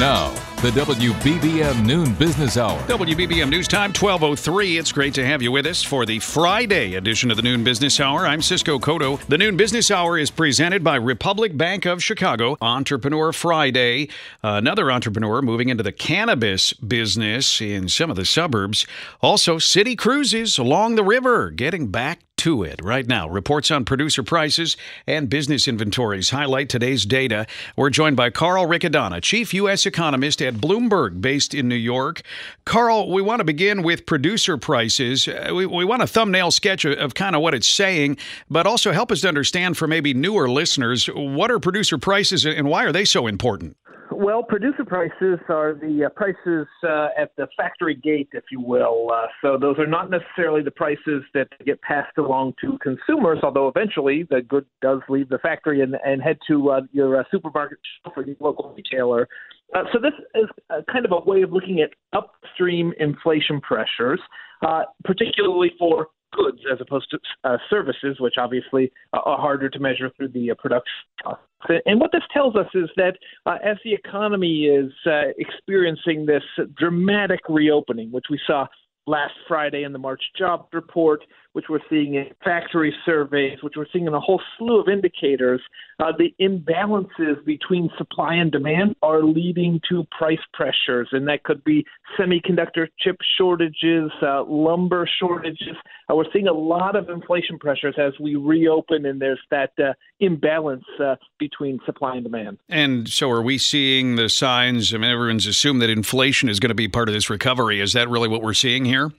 Now, the WBBM Noon Business Hour. WBBM News Time, 1203. It's great to have you with us for the Friday edition of the Noon Business Hour. I'm Cisco Cotto. The Noon Business Hour is presented by Republic Bank of Chicago. Entrepreneur Friday. Another entrepreneur moving into the cannabis business in some of the suburbs. Also, city cruises along the river getting back to it right now. Reports on producer prices and business inventories highlight today's data. We're joined by Carl Riccadonna, chief U.S. economist at Bloomberg, based in New York. Carl, we want to begin with producer prices. Uh, we, we want a thumbnail sketch of, of kind of what it's saying, but also help us to understand for maybe newer listeners what are producer prices and why are they so important? Well, producer prices are the uh, prices uh, at the factory gate, if you will. Uh, so those are not necessarily the prices that get passed along to consumers, although eventually the good does leave the factory and, and head to uh, your uh, supermarket shelf or your local retailer. Uh, so this is kind of a way of looking at upstream inflation pressures, uh, particularly for goods as opposed to uh, services, which obviously uh, are harder to measure through the uh, production costs. And what this tells us is that uh, as the economy is uh, experiencing this dramatic reopening, which we saw last Friday in the March jobs report, which we're seeing in factory surveys, which we're seeing in a whole slew of indicators, uh, the imbalances between supply and demand are leading to price pressures, and that could be semiconductor chip shortages, uh, lumber shortages. Uh, we're seeing a lot of inflation pressures as we reopen, and there's that uh, imbalance uh, between supply and demand. And so, are we seeing the signs? I mean, everyone's assumed that inflation is going to be part of this recovery. Is that really what we're seeing here?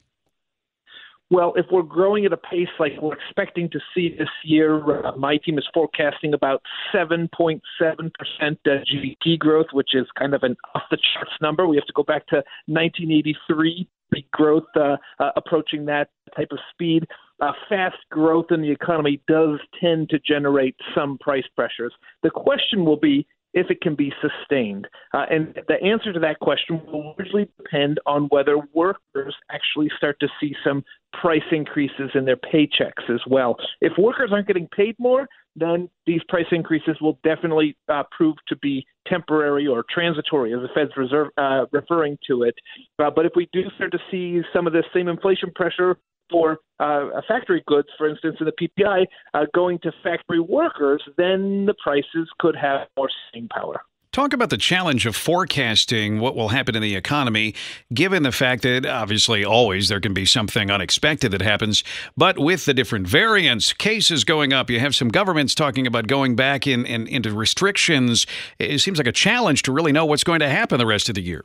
Well, if we're growing at a pace like we're expecting to see this year, uh, my team is forecasting about 7.7% uh, GDP growth, which is kind of an off the charts number. We have to go back to 1983 the growth uh, uh, approaching that type of speed. Uh, fast growth in the economy does tend to generate some price pressures. The question will be if it can be sustained. Uh, and the answer to that question will largely depend on whether workers actually start to see some price increases in their paychecks as well. If workers aren't getting paid more, then these price increases will definitely uh, prove to be temporary or transitory, as the Fed's reserve, uh, referring to it. Uh, but if we do start to see some of this same inflation pressure for uh, factory goods, for instance, in the PPI, uh, going to factory workers, then the prices could have more staying power. Talk about the challenge of forecasting what will happen in the economy, given the fact that obviously always there can be something unexpected that happens. But with the different variants, cases going up, you have some governments talking about going back in, in into restrictions. It seems like a challenge to really know what's going to happen the rest of the year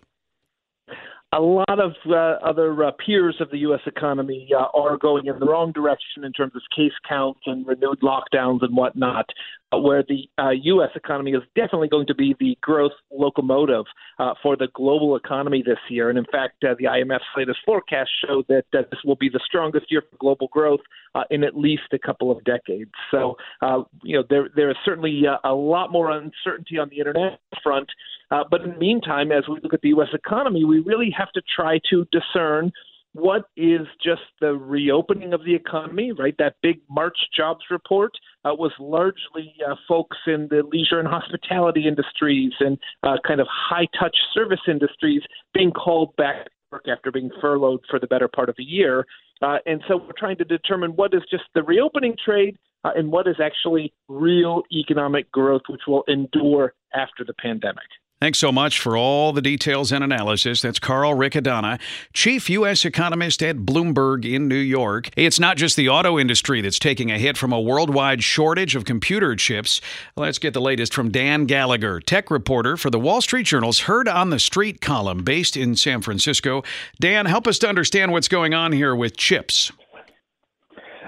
a lot of uh, other uh, peers of the U.S. economy uh, are going in the wrong direction in terms of case counts and renewed lockdowns and whatnot. Uh, where the U.S. Uh, economy is definitely going to be the growth locomotive uh, for the global economy this year. And in fact, the IMF's latest forecast show that this will be the strongest year for global growth in at least a couple of decades. So, you know, there there is certainly a lot more uncertainty on the internet front. Uh, but in the meantime, as we look at the U.S. economy, we really have to try to discern what is just the reopening of the economy, right? That big March jobs report uh, was largely uh, folks in the leisure and hospitality industries and uh, kind of high touch service industries being called back to work after being furloughed for the better part of a year. Uh, and so we're trying to determine what is just the reopening trade uh, and what is actually real economic growth, which will endure after the pandemic. Thanks so much for all the details and analysis. That's Carl Riccadonna, chief U.S. economist at Bloomberg in New York. It's not just the auto industry that's taking a hit from a worldwide shortage of computer chips. Let's get the latest from Dan Gallagher, tech reporter for the Wall Street Journal's Heard on the Street column based in San Francisco. Dan, help us to understand what's going on here with chips.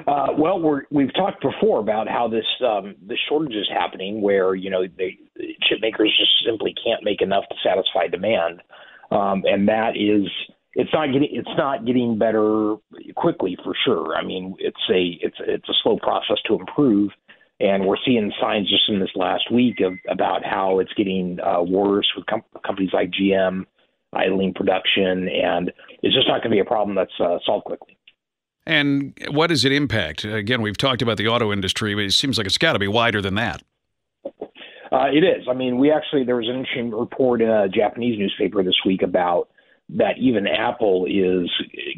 Uh, well, we have talked before about how this um, the shortage is happening, where you know they, chip makers just simply can't make enough to satisfy demand, um, and that is it's not getting it's not getting better quickly for sure. I mean, it's a it's it's a slow process to improve, and we're seeing signs just in this last week of about how it's getting uh, worse with com- companies like GM idling production, and it's just not going to be a problem that's uh, solved quickly. And what does it impact? Again, we've talked about the auto industry, but it seems like it's got to be wider than that. Uh, it is. I mean, we actually there was an interesting report in a Japanese newspaper this week about that even Apple is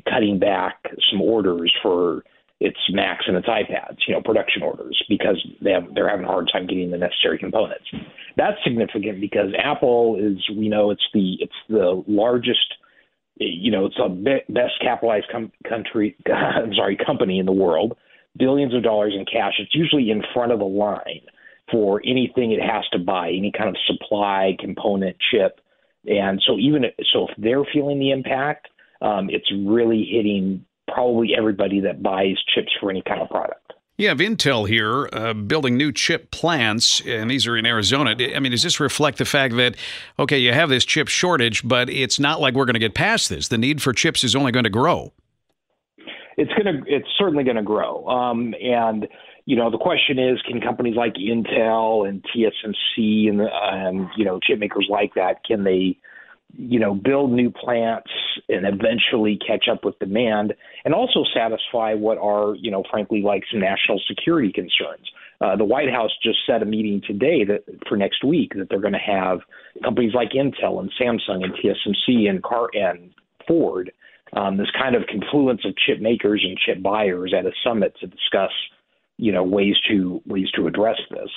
cutting back some orders for its Macs and its iPads, you know, production orders because they have they're having a hard time getting the necessary components. That's significant because Apple is we know it's the it's the largest you know, it's the best capitalized com- country, I'm sorry, company in the world, billions of dollars in cash. It's usually in front of the line for anything it has to buy, any kind of supply, component, chip. And so even so, if they're feeling the impact, um, it's really hitting probably everybody that buys chips for any kind of product. You have Intel here uh, building new chip plants, and these are in Arizona. I mean, does this reflect the fact that, okay, you have this chip shortage, but it's not like we're going to get past this? The need for chips is only going to grow. It's going to. It's certainly going to grow. Um, and you know, the question is, can companies like Intel and TSMC and, and you know chip makers like that can they you know, build new plants and eventually catch up with demand and also satisfy what are, you know, frankly, like some national security concerns. Uh, the White House just set a meeting today that for next week that they're going to have companies like Intel and Samsung and TSMC and Car and Ford, um, this kind of confluence of chip makers and chip buyers at a summit to discuss, you know, ways to ways to address this.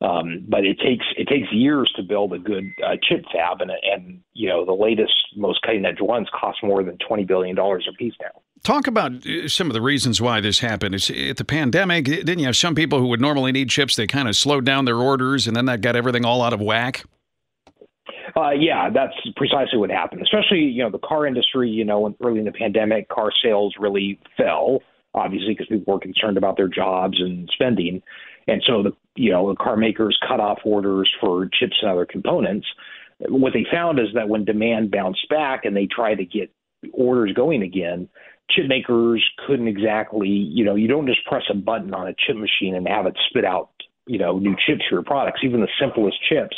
Um, but it takes it takes years to build a good uh, chip fab, and and you know the latest, most cutting edge ones cost more than twenty billion dollars a piece now. Talk about uh, some of the reasons why this happened. It's, at the pandemic, didn't you have some people who would normally need chips? They kind of slowed down their orders, and then that got everything all out of whack. Uh, yeah, that's precisely what happened. Especially, you know, the car industry. You know, early in the pandemic, car sales really fell, obviously, because people were concerned about their jobs and spending. And so the you know the car makers cut off orders for chips and other components. What they found is that when demand bounced back and they tried to get orders going again, chip makers couldn't exactly you know you don't just press a button on a chip machine and have it spit out you know new chips for your products. Even the simplest chips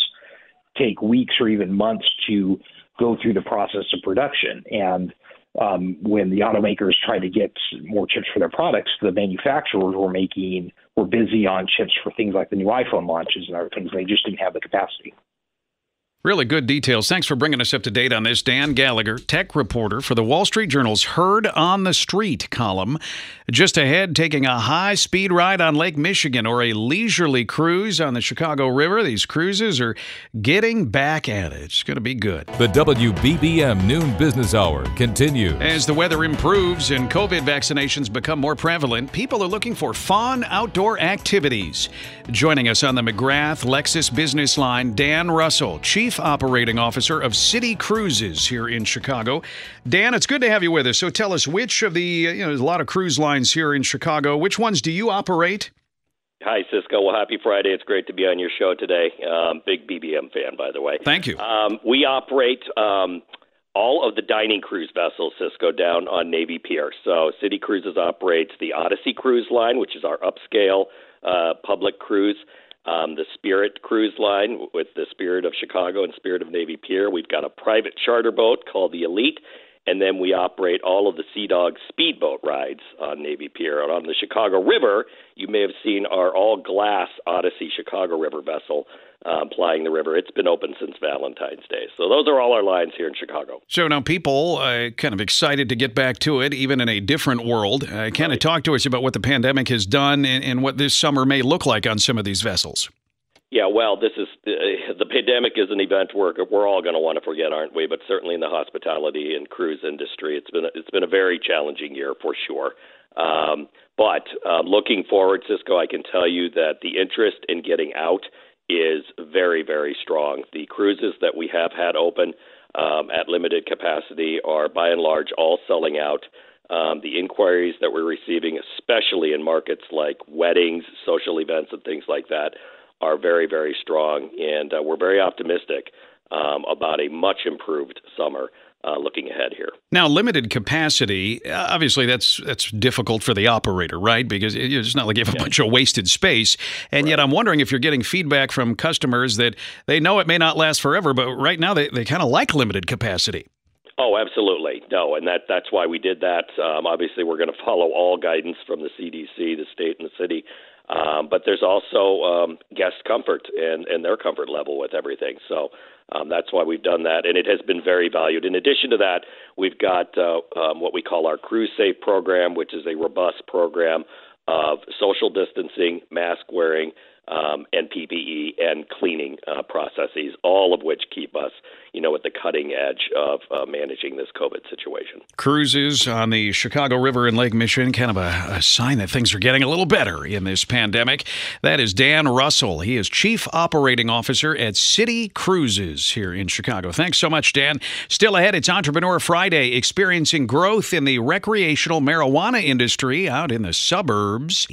take weeks or even months to go through the process of production and um, when the automakers tried to get more chips for their products, the manufacturers were making were busy on chips for things like the new iPhone launches and other things. They just didn't have the capacity. Really good details. Thanks for bringing us up to date on this. Dan Gallagher, tech reporter for the Wall Street Journal's Heard on the Street column. Just ahead, taking a high speed ride on Lake Michigan or a leisurely cruise on the Chicago River. These cruises are getting back at it. It's going to be good. The WBBM Noon Business Hour continues. As the weather improves and COVID vaccinations become more prevalent, people are looking for fun outdoor activities. Joining us on the McGrath Lexus Business Line, Dan Russell, Chief Operating Officer of City Cruises here in Chicago. Dan, it's good to have you with us. So tell us which of the, you know, there's a lot of cruise lines here in Chicago. Which ones do you operate? Hi, Cisco. Well, happy Friday. It's great to be on your show today. Um, big BBM fan, by the way. Thank you. Um, we operate um, all of the dining cruise vessels, Cisco, down on Navy Pier. So City Cruises operates the Odyssey Cruise Line, which is our upscale uh, public cruise um, the Spirit Cruise Line with the Spirit of Chicago and Spirit of Navy Pier. We've got a private charter boat called the Elite, and then we operate all of the Sea Dog speedboat rides on Navy Pier. And on the Chicago River, you may have seen our all glass Odyssey Chicago River vessel uh, plying the river. It's been open since Valentine's Day. So those are all our lines here in Chicago. So now people uh, kind of excited to get back to it, even in a different world. Uh, kind of talk to us about what the pandemic has done and, and what this summer may look like on some of these vessels. Yeah, well, this is uh, the pandemic is an event we're we're all going to want to forget, aren't we? But certainly in the hospitality and cruise industry, it's been a, it's been a very challenging year for sure. Um, but um, looking forward, Cisco, I can tell you that the interest in getting out is very very strong. The cruises that we have had open um, at limited capacity are by and large all selling out. Um, the inquiries that we're receiving, especially in markets like weddings, social events, and things like that, are very, very strong. And uh, we're very optimistic um, about a much improved summer. Uh, looking ahead here. Now, limited capacity. Obviously, that's that's difficult for the operator, right? Because it's not like you have a yeah. bunch of wasted space. And right. yet, I'm wondering if you're getting feedback from customers that they know it may not last forever, but right now they, they kind of like limited capacity. Oh, absolutely. No, and that that's why we did that. Um, obviously, we're going to follow all guidance from the CDC, the state, and the city. Um, but there's also um, guest comfort and, and their comfort level with everything. So um, that's why we've done that, and it has been very valued. In addition to that, we've got uh, um, what we call our Cruise Safe program, which is a robust program of social distancing, mask wearing, um, and PPE and cleaning uh, processes, all of which keep us, you know, at the cutting edge of uh, managing this COVID situation. Cruises on the Chicago River and Lake Michigan, kind of a, a, sign that things are getting a little better in this pandemic. That is Dan Russell. He is Chief Operating Officer at City Cruises here in Chicago. Thanks so much, Dan. Still ahead, it's Entrepreneur Friday, experiencing growth in the recreational marijuana industry out in the suburbs.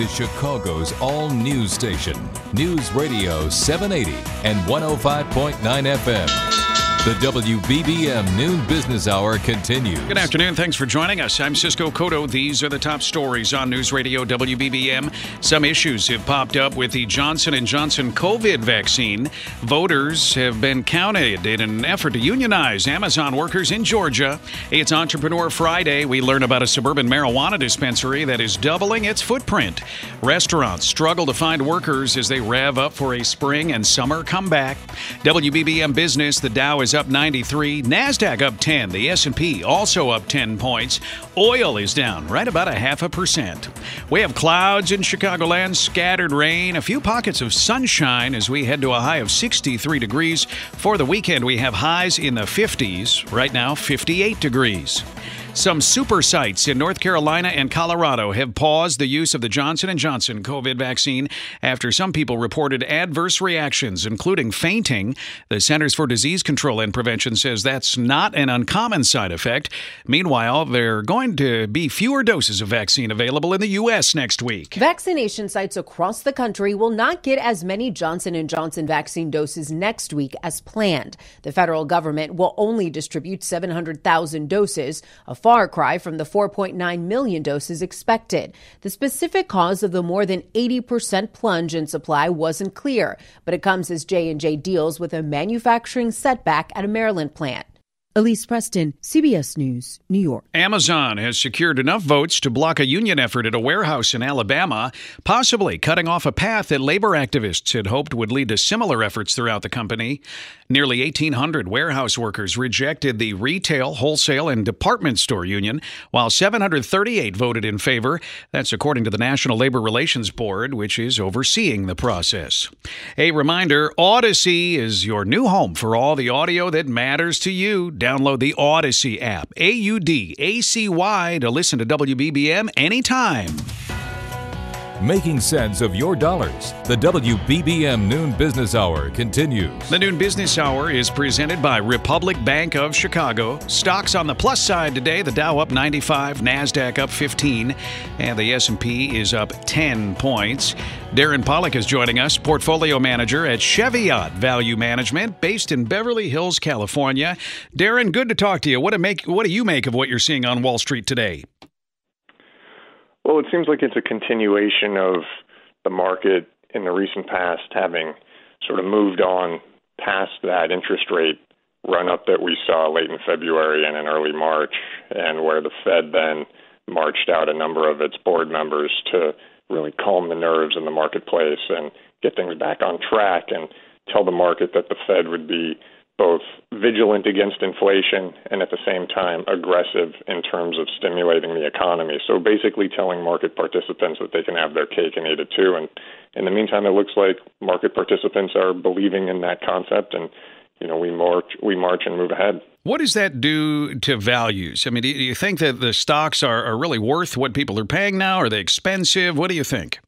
Is Chicago's all news station, News Radio 780 and 105.9 FM. The WBBM Noon Business Hour continues. Good afternoon. Thanks for joining us. I'm Cisco Cotto. These are the top stories on News Radio WBBM. Some issues have popped up with the Johnson & Johnson COVID vaccine. Voters have been counted in an effort to unionize Amazon workers in Georgia. It's Entrepreneur Friday. We learn about a suburban marijuana dispensary that is doubling its footprint. Restaurants struggle to find workers as they rev up for a spring and summer comeback. WBBM Business, the Dow is is up 93, Nasdaq up 10, the S&P also up 10 points. Oil is down right about a half a percent. We have clouds in Chicagoland, scattered rain, a few pockets of sunshine as we head to a high of 63 degrees. For the weekend, we have highs in the 50s. Right now, 58 degrees. Some super sites in North Carolina and Colorado have paused the use of the Johnson & Johnson COVID vaccine after some people reported adverse reactions including fainting. The Centers for Disease Control and Prevention says that's not an uncommon side effect. Meanwhile, there are going to be fewer doses of vaccine available in the US next week. Vaccination sites across the country will not get as many Johnson & Johnson vaccine doses next week as planned. The federal government will only distribute 700,000 doses, a cry from the 4.9 million doses expected. The specific cause of the more than 80% plunge in supply wasn't clear, but it comes as J&J deals with a manufacturing setback at a Maryland plant. Elise Preston, CBS News, New York. Amazon has secured enough votes to block a union effort at a warehouse in Alabama, possibly cutting off a path that labor activists had hoped would lead to similar efforts throughout the company. Nearly 1,800 warehouse workers rejected the retail, wholesale, and department store union, while 738 voted in favor. That's according to the National Labor Relations Board, which is overseeing the process. A reminder Audacy is your new home for all the audio that matters to you. Download the Audacy app, A U D A C Y, to listen to WBBM anytime making sense of your dollars. The WBBM Noon Business Hour continues. The Noon Business Hour is presented by Republic Bank of Chicago. Stocks on the plus side today, the Dow up 95, Nasdaq up 15, and the S&P is up 10 points. Darren Pollock is joining us, portfolio manager at Cheviot Value Management, based in Beverly Hills, California. Darren, good to talk to you. What do make what do you make of what you're seeing on Wall Street today? Well, it seems like it's a continuation of the market in the recent past having sort of moved on past that interest rate run up that we saw late in February and in early March, and where the Fed then marched out a number of its board members to really calm the nerves in the marketplace and get things back on track and tell the market that the Fed would be both vigilant against inflation and at the same time aggressive in terms of stimulating the economy. So basically telling market participants that they can have their cake and eat it too. And in the meantime, it looks like market participants are believing in that concept and you know, we march, we march and move ahead. What does that do to values? I mean, do you think that the stocks are, are really worth what people are paying now? Are they expensive? What do you think?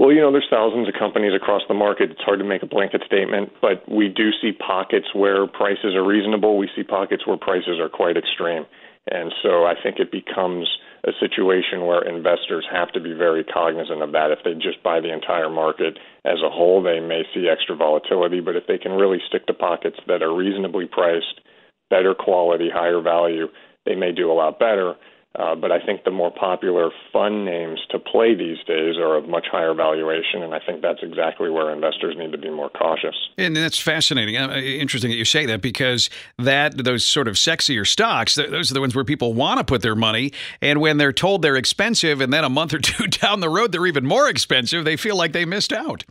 Well, you know, there's thousands of companies across the market. It's hard to make a blanket statement, but we do see pockets where prices are reasonable. We see pockets where prices are quite extreme. And so I think it becomes a situation where investors have to be very cognizant of that. If they just buy the entire market as a whole, they may see extra volatility. But if they can really stick to pockets that are reasonably priced, better quality, higher value, they may do a lot better. Uh, but I think the more popular fund names to play these days are of much higher valuation, and I think that's exactly where investors need to be more cautious. And that's fascinating. Uh, interesting that you say that because that those sort of sexier stocks, those are the ones where people want to put their money, and when they're told they're expensive, and then a month or two down the road they're even more expensive, they feel like they missed out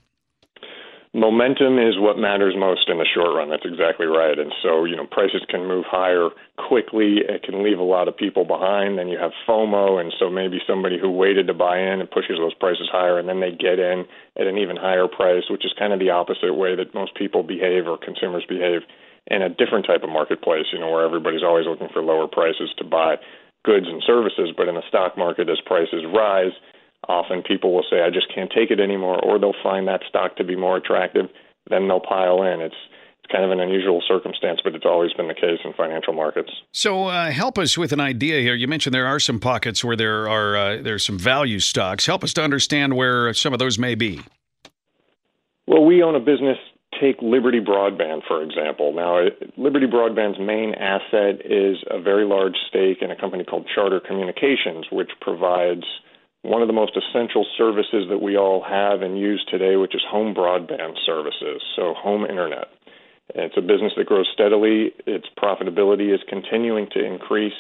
momentum is what matters most in the short run. That's exactly right. And so, you know, prices can move higher quickly. It can leave a lot of people behind. Then you have FOMO, and so maybe somebody who waited to buy in and pushes those prices higher, and then they get in at an even higher price, which is kind of the opposite way that most people behave or consumers behave in a different type of marketplace. You know, where everybody's always looking for lower prices to buy goods and services, but in the stock market, as prices rise often people will say, I just can't take it anymore, or they'll find that stock to be more attractive, then they'll pile in. It's it's kind of an unusual circumstance, but it's always been the case in financial markets. So, uh, help us with an idea here. You mentioned there are some pockets where there are uh, there's some value stocks. Help us to understand where some of those may be. Well, we own a business. Take Liberty Broadband, for example. Now, Liberty Broadband's main asset is a very large stake in a company called Charter Communications, which provides one of the most essential services that we all have and use today, which is home broadband services, so home internet. It's a business that grows steadily. Its profitability is continuing to increase,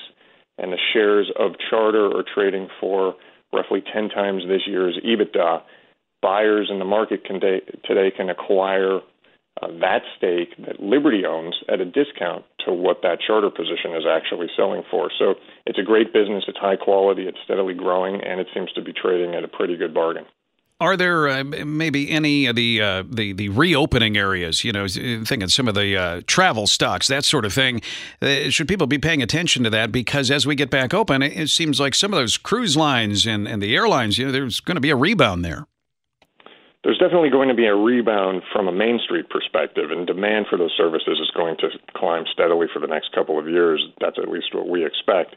and the shares of Charter are trading for roughly 10 times this year's EBITDA. Buyers in the market today can acquire uh, that stake that Liberty owns at a discount to what that charter position is actually selling for. So it's a great business. It's high quality. It's steadily growing, and it seems to be trading at a pretty good bargain. Are there uh, maybe any of the, uh, the the reopening areas? You know, thinking some of the uh, travel stocks, that sort of thing. Uh, should people be paying attention to that? Because as we get back open, it, seems like some of those cruise lines and, and the airlines, you know, there's going to be a rebound there there's definitely going to be a rebound from a Main Street perspective, and demand for those services is going to climb steadily for the next couple of years. That's at least what we expect.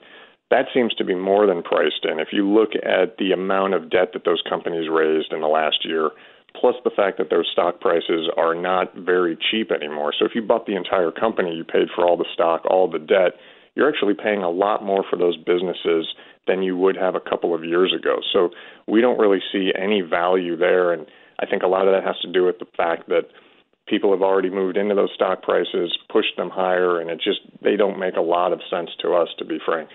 That seems to be more than priced in. If you look at the amount of debt that those companies raised in the last year, plus the fact that their stock prices are not very cheap anymore. So if you bought the entire company, you paid for all the stock, all the debt, you're actually paying a lot more for those businesses than you would have a couple of years ago. So we don't really see any value there. And I think a lot of that has to do with the fact that people have already moved into those stock prices, pushed them higher, and it just they don't make a lot of sense to us, to be frank.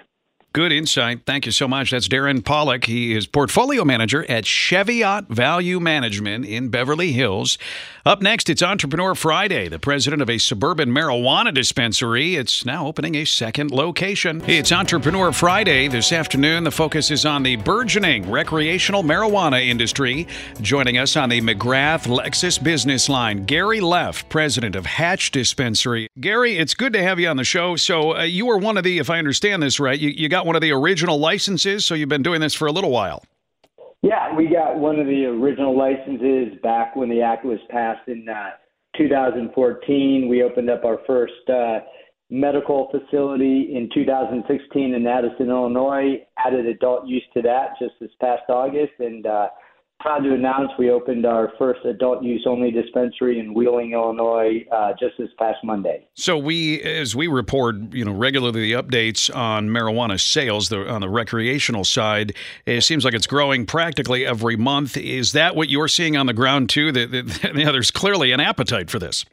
Good insight. Thank you so much. That's Darren Pollock. He is portfolio manager at Cheviot Value Management in Beverly Hills. Up next, it's Entrepreneur Friday. The president of a suburban marijuana dispensary. It's now opening a second location. It's Entrepreneur Friday. This afternoon, the focus is on the burgeoning recreational marijuana industry. Joining us on the McGrath Lexus business line, Gary Leff, president of Hatch Dispensary. Gary, it's good to have you on the show. So, uh, you were one of the, if I understand this right, you, you got one of the original licenses, so you've been doing this for a little while. Yeah, we got one of the original licenses back when the act was passed in uh, 2014. We opened up our first uh, medical facility in 2016 in Addison, Illinois. Added adult use to that just this past August, and uh, proud to announce we opened our first adult use only dispensary in Wheeling, Illinois, uh, just this past Monday. So we, as we report, you know, regularly the updates on marijuana sales the, on the recreational side, it seems like it's growing practically every month. Is that what you're seeing on the ground too? That, that you know, there's clearly an appetite for this.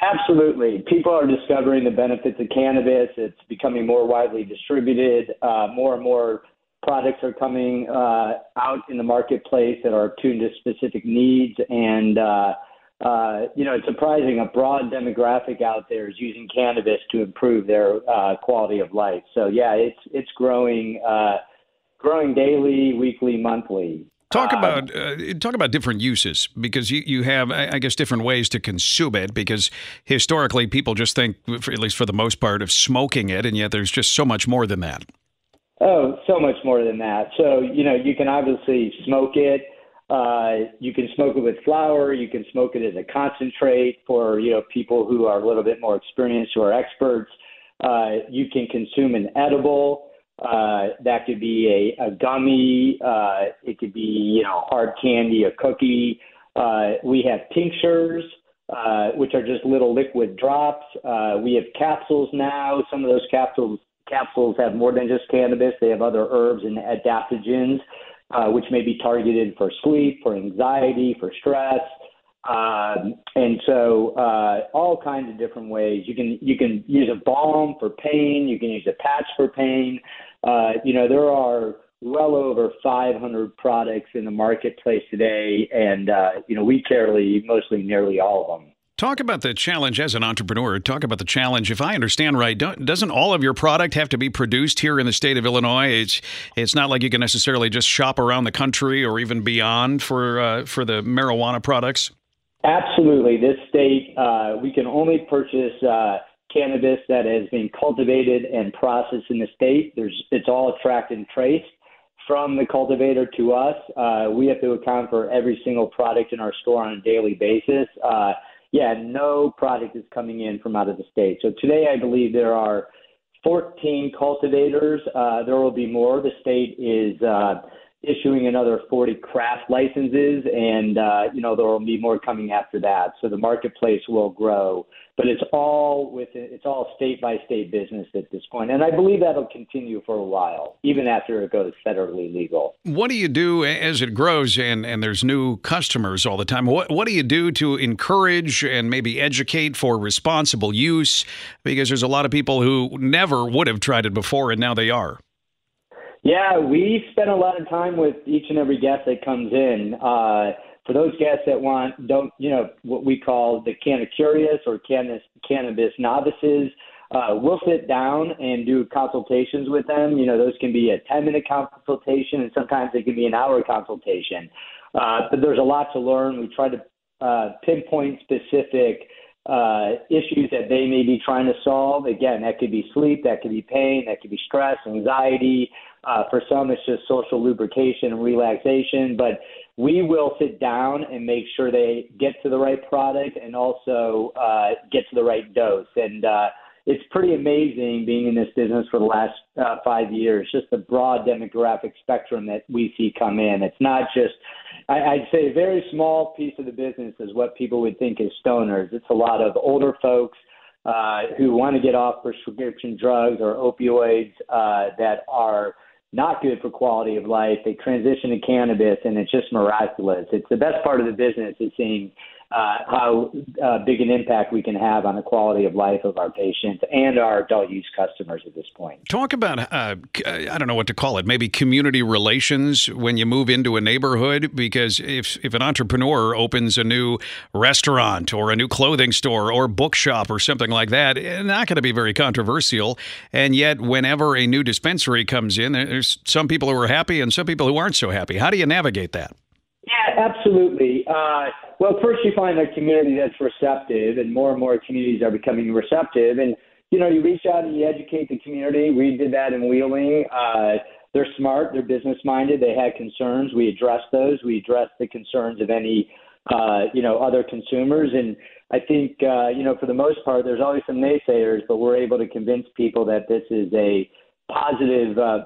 Absolutely. People are discovering the benefits of cannabis. It's becoming more widely distributed. Uh, more and more products are coming uh, out in the marketplace that are tuned to specific needs, and uh, uh, you know, it's surprising a broad demographic out there is using cannabis to improve their uh, quality of life. So yeah, it's it's growing, uh, growing daily, weekly, monthly. Talk about uh, talk about different uses because you, you have I guess different ways to consume it because historically people just think at least for the most part of smoking it and yet there's just so much more than that. Oh, so much more than that. So you know you can obviously smoke it. Uh, you can smoke it with flower. You can smoke it as a concentrate for you know people who are a little bit more experienced who are experts. Uh, you can consume an edible. Uh, that could be a, a gummy. Uh, it could be you know hard candy, a cookie. Uh, we have tinctures, uh, which are just little liquid drops. Uh, we have capsules now. Some of those capsules capsules have more than just cannabis. They have other herbs and adaptogens, uh, which may be targeted for sleep, for anxiety, for stress. Um, and so uh, all kinds of different ways. You can you can use a balm for pain. You can use a patch for pain. Uh, you know there are well over 500 products in the marketplace today, and uh, you know we carry mostly nearly all of them. Talk about the challenge as an entrepreneur. Talk about the challenge. If I understand right, doesn't all of your product have to be produced here in the state of Illinois? It's it's not like you can necessarily just shop around the country or even beyond for uh, for the marijuana products. Absolutely, this state uh, we can only purchase uh, cannabis that has been cultivated and processed in the state. There's it's all tracked and traced from the cultivator to us. Uh, we have to account for every single product in our store on a daily basis. Yeah, no product is coming in from out of the state. So today, I believe there are 14 cultivators. Uh, there will be more. The state is uh, issuing another 40 craft licenses, and uh, you know there will be more coming after that. So the marketplace will grow, but it's all with it's all state by state business at this point, and I believe that'll continue for a while, even after it goes federally legal. What do you do as it grows and and there's new customers all the time? What what do you do to encourage and maybe educate for responsible use? Because there's a lot of people who never would have tried it before, and now they are. Yeah, we spend a lot of time with each and every guest that comes in. Uh, for those guests that want don't you know what we call the canna curious or cannabis cannabis novices, uh, we'll sit down and do consultations with them. You know, those can be a 10 minute consultation and sometimes it can be an hour consultation. Uh, but there's a lot to learn. We try to uh, pinpoint specific uh, issues that they may be trying to solve. Again, that could be sleep, that could be pain, that could be stress, anxiety. Uh, for some, it's just social lubrication and relaxation. But we will sit down and make sure they get to the right product and also uh, get to the right dose. And uh, it's pretty amazing being in this business for the last uh, five years, just the broad demographic spectrum that we see come in. It's not just, I, I'd say, a very small piece of the business is what people would think is stoners. It's a lot of older folks uh, who want to get off prescription drugs or opioids uh, that are not good for quality of life. They transition to cannabis, and it's just miraculous. It's the best part of the business is seeing uh, how uh, big an impact we can have on the quality of life of our patients and our adult use customers at this point. Talk about, uh, I don't know what to call it, maybe community relations when you move into a neighborhood. Because if, if an entrepreneur opens a new restaurant or a new clothing store or bookshop or something like that, it's not going to be very controversial. And yet, whenever a new dispensary comes in, there's some people who are happy and some people who aren't so happy. How do you navigate that? Absolutely. Uh, well, first you find a community that's receptive, and more and more communities are becoming receptive. And you know, you reach out and you educate the community. We did that in Wheeling. Uh, they're smart, they're business minded. They had concerns. We addressed those. We addressed the concerns of any, uh, you know, other consumers. And I think, uh, you know, for the most part, there's always some naysayers, but we're able to convince people that this is a positive uh,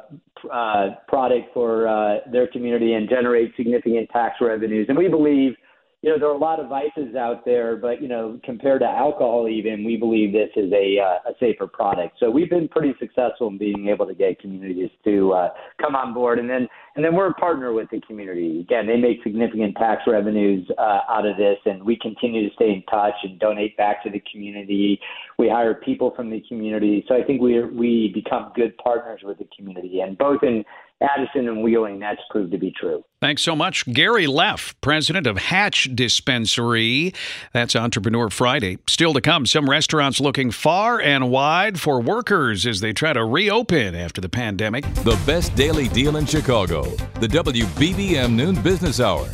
uh, product for uh, their community and generate significant tax revenues. And we believe you know, there are a lot of vices out there, but you know, compared to alcohol, even we believe this is a uh, a safer product. So we've been pretty successful in being able to get communities to uh, come on board, and then and then we're a partner with the community. Again, they make significant tax revenues uh, out of this, and we continue to stay in touch and donate back to the community. We hire people from the community, so I think we we become good partners with the community, and both in Addison and Wheeling, that's proved to be true. Thanks so much. Gary Leff, president of Hatch Dispensary. That's Entrepreneur Friday. Still to come, some restaurants looking far and wide for workers as they try to reopen after the pandemic. The best daily deal in Chicago. The WBBM Noon Business Hour.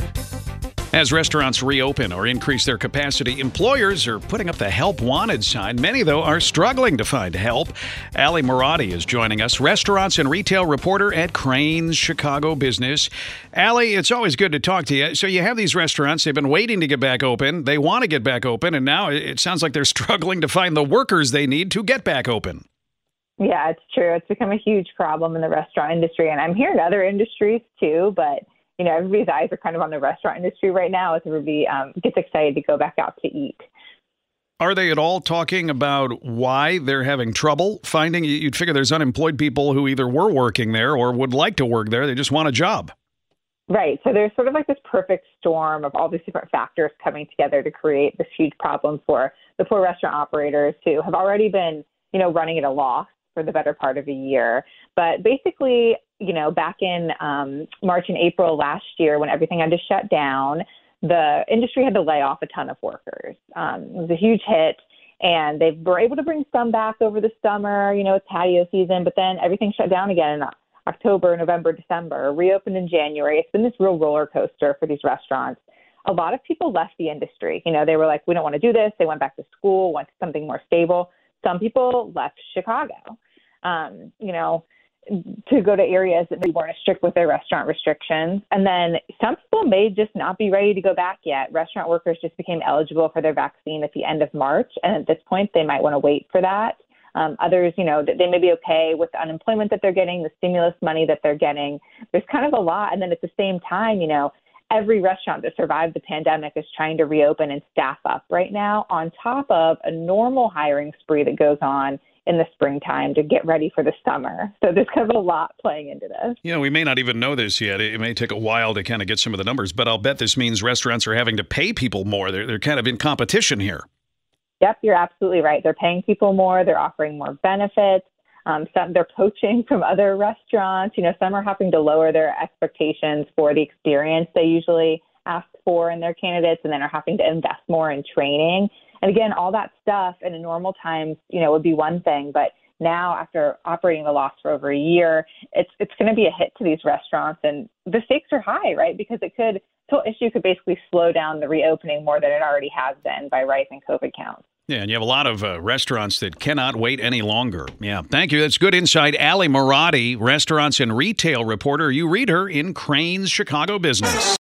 As restaurants reopen or increase their capacity, employers are putting up the help wanted sign. Many, though, are struggling to find help. Ally Marotti is joining us, restaurants and retail reporter at Crain's Chicago Business. Ali, it's always good to talk to you. So, you have these restaurants, they've been waiting to get back open, they want to get back open, and now it sounds like they're struggling to find the workers they need to get back open. Yeah, it's true. It's become a huge problem in the restaurant industry, and I'm hearing other industries too, but you know, everybody's eyes are kind of on the restaurant industry right now as everybody um, gets excited to go back out to eat. Are they at all talking about why they're having trouble finding? You'd figure there's unemployed people who either were working there or would like to work there. They just want a job. Right. So there's sort of like this perfect storm of all these different factors coming together to create this huge problem for the poor restaurant operators who have already been, you know, running at a loss for the better part of a year. But basically, you know, back in um, March and April last year, when everything had to shut down, the industry had to lay off a ton of workers. Um, it was a huge hit, and they were able to bring some back over the summer. You know, it's patio season, but then everything shut down again in October, November, December. Reopened in January. It's been this real roller coaster for these restaurants. A lot of people left the industry. You know, they were like, we don't want to do this. They went back to school, went to something more stable. Some people left Chicago. Um, you know, to go to areas that they weren't as strict with their restaurant restrictions. And then some people may just not be ready to go back yet. Restaurant workers just became eligible for their vaccine at the end of March. And at this point, they might want to wait for that. Um, others, you know, they may be okay with the unemployment that they're getting, the stimulus money that they're getting. There's kind of a lot. And then at the same time, you know, every restaurant that survived the pandemic is trying to reopen and staff up right now on top of a normal hiring spree that goes on in the springtime to get ready for the summer. So there's kind of a lot playing into this. You know, we may not even know this yet. It may take a while to kind of get some of the numbers, but I'll bet this means restaurants are having to pay people more. They're, they're kind of in competition here. Yep, you're absolutely right. They're paying people more, they're offering more benefits. Um, some they're poaching from other restaurants. You know, some are having to lower their expectations for the experience they usually ask for in their candidates, and then are having to invest more in training. And again, all that stuff in a normal times, you know, would be one thing, but now after operating the loss for over a year, it's it's going to be a hit to these restaurants, and the stakes are high, right? Because it could, whole issue could basically slow down the reopening more than it already has been by rising COVID counts. Yeah, and you have a lot of uh, restaurants that cannot wait any longer. Yeah, thank you. That's good insight. Ally Marotti, restaurants and retail reporter. You read her in Crain's Chicago Business.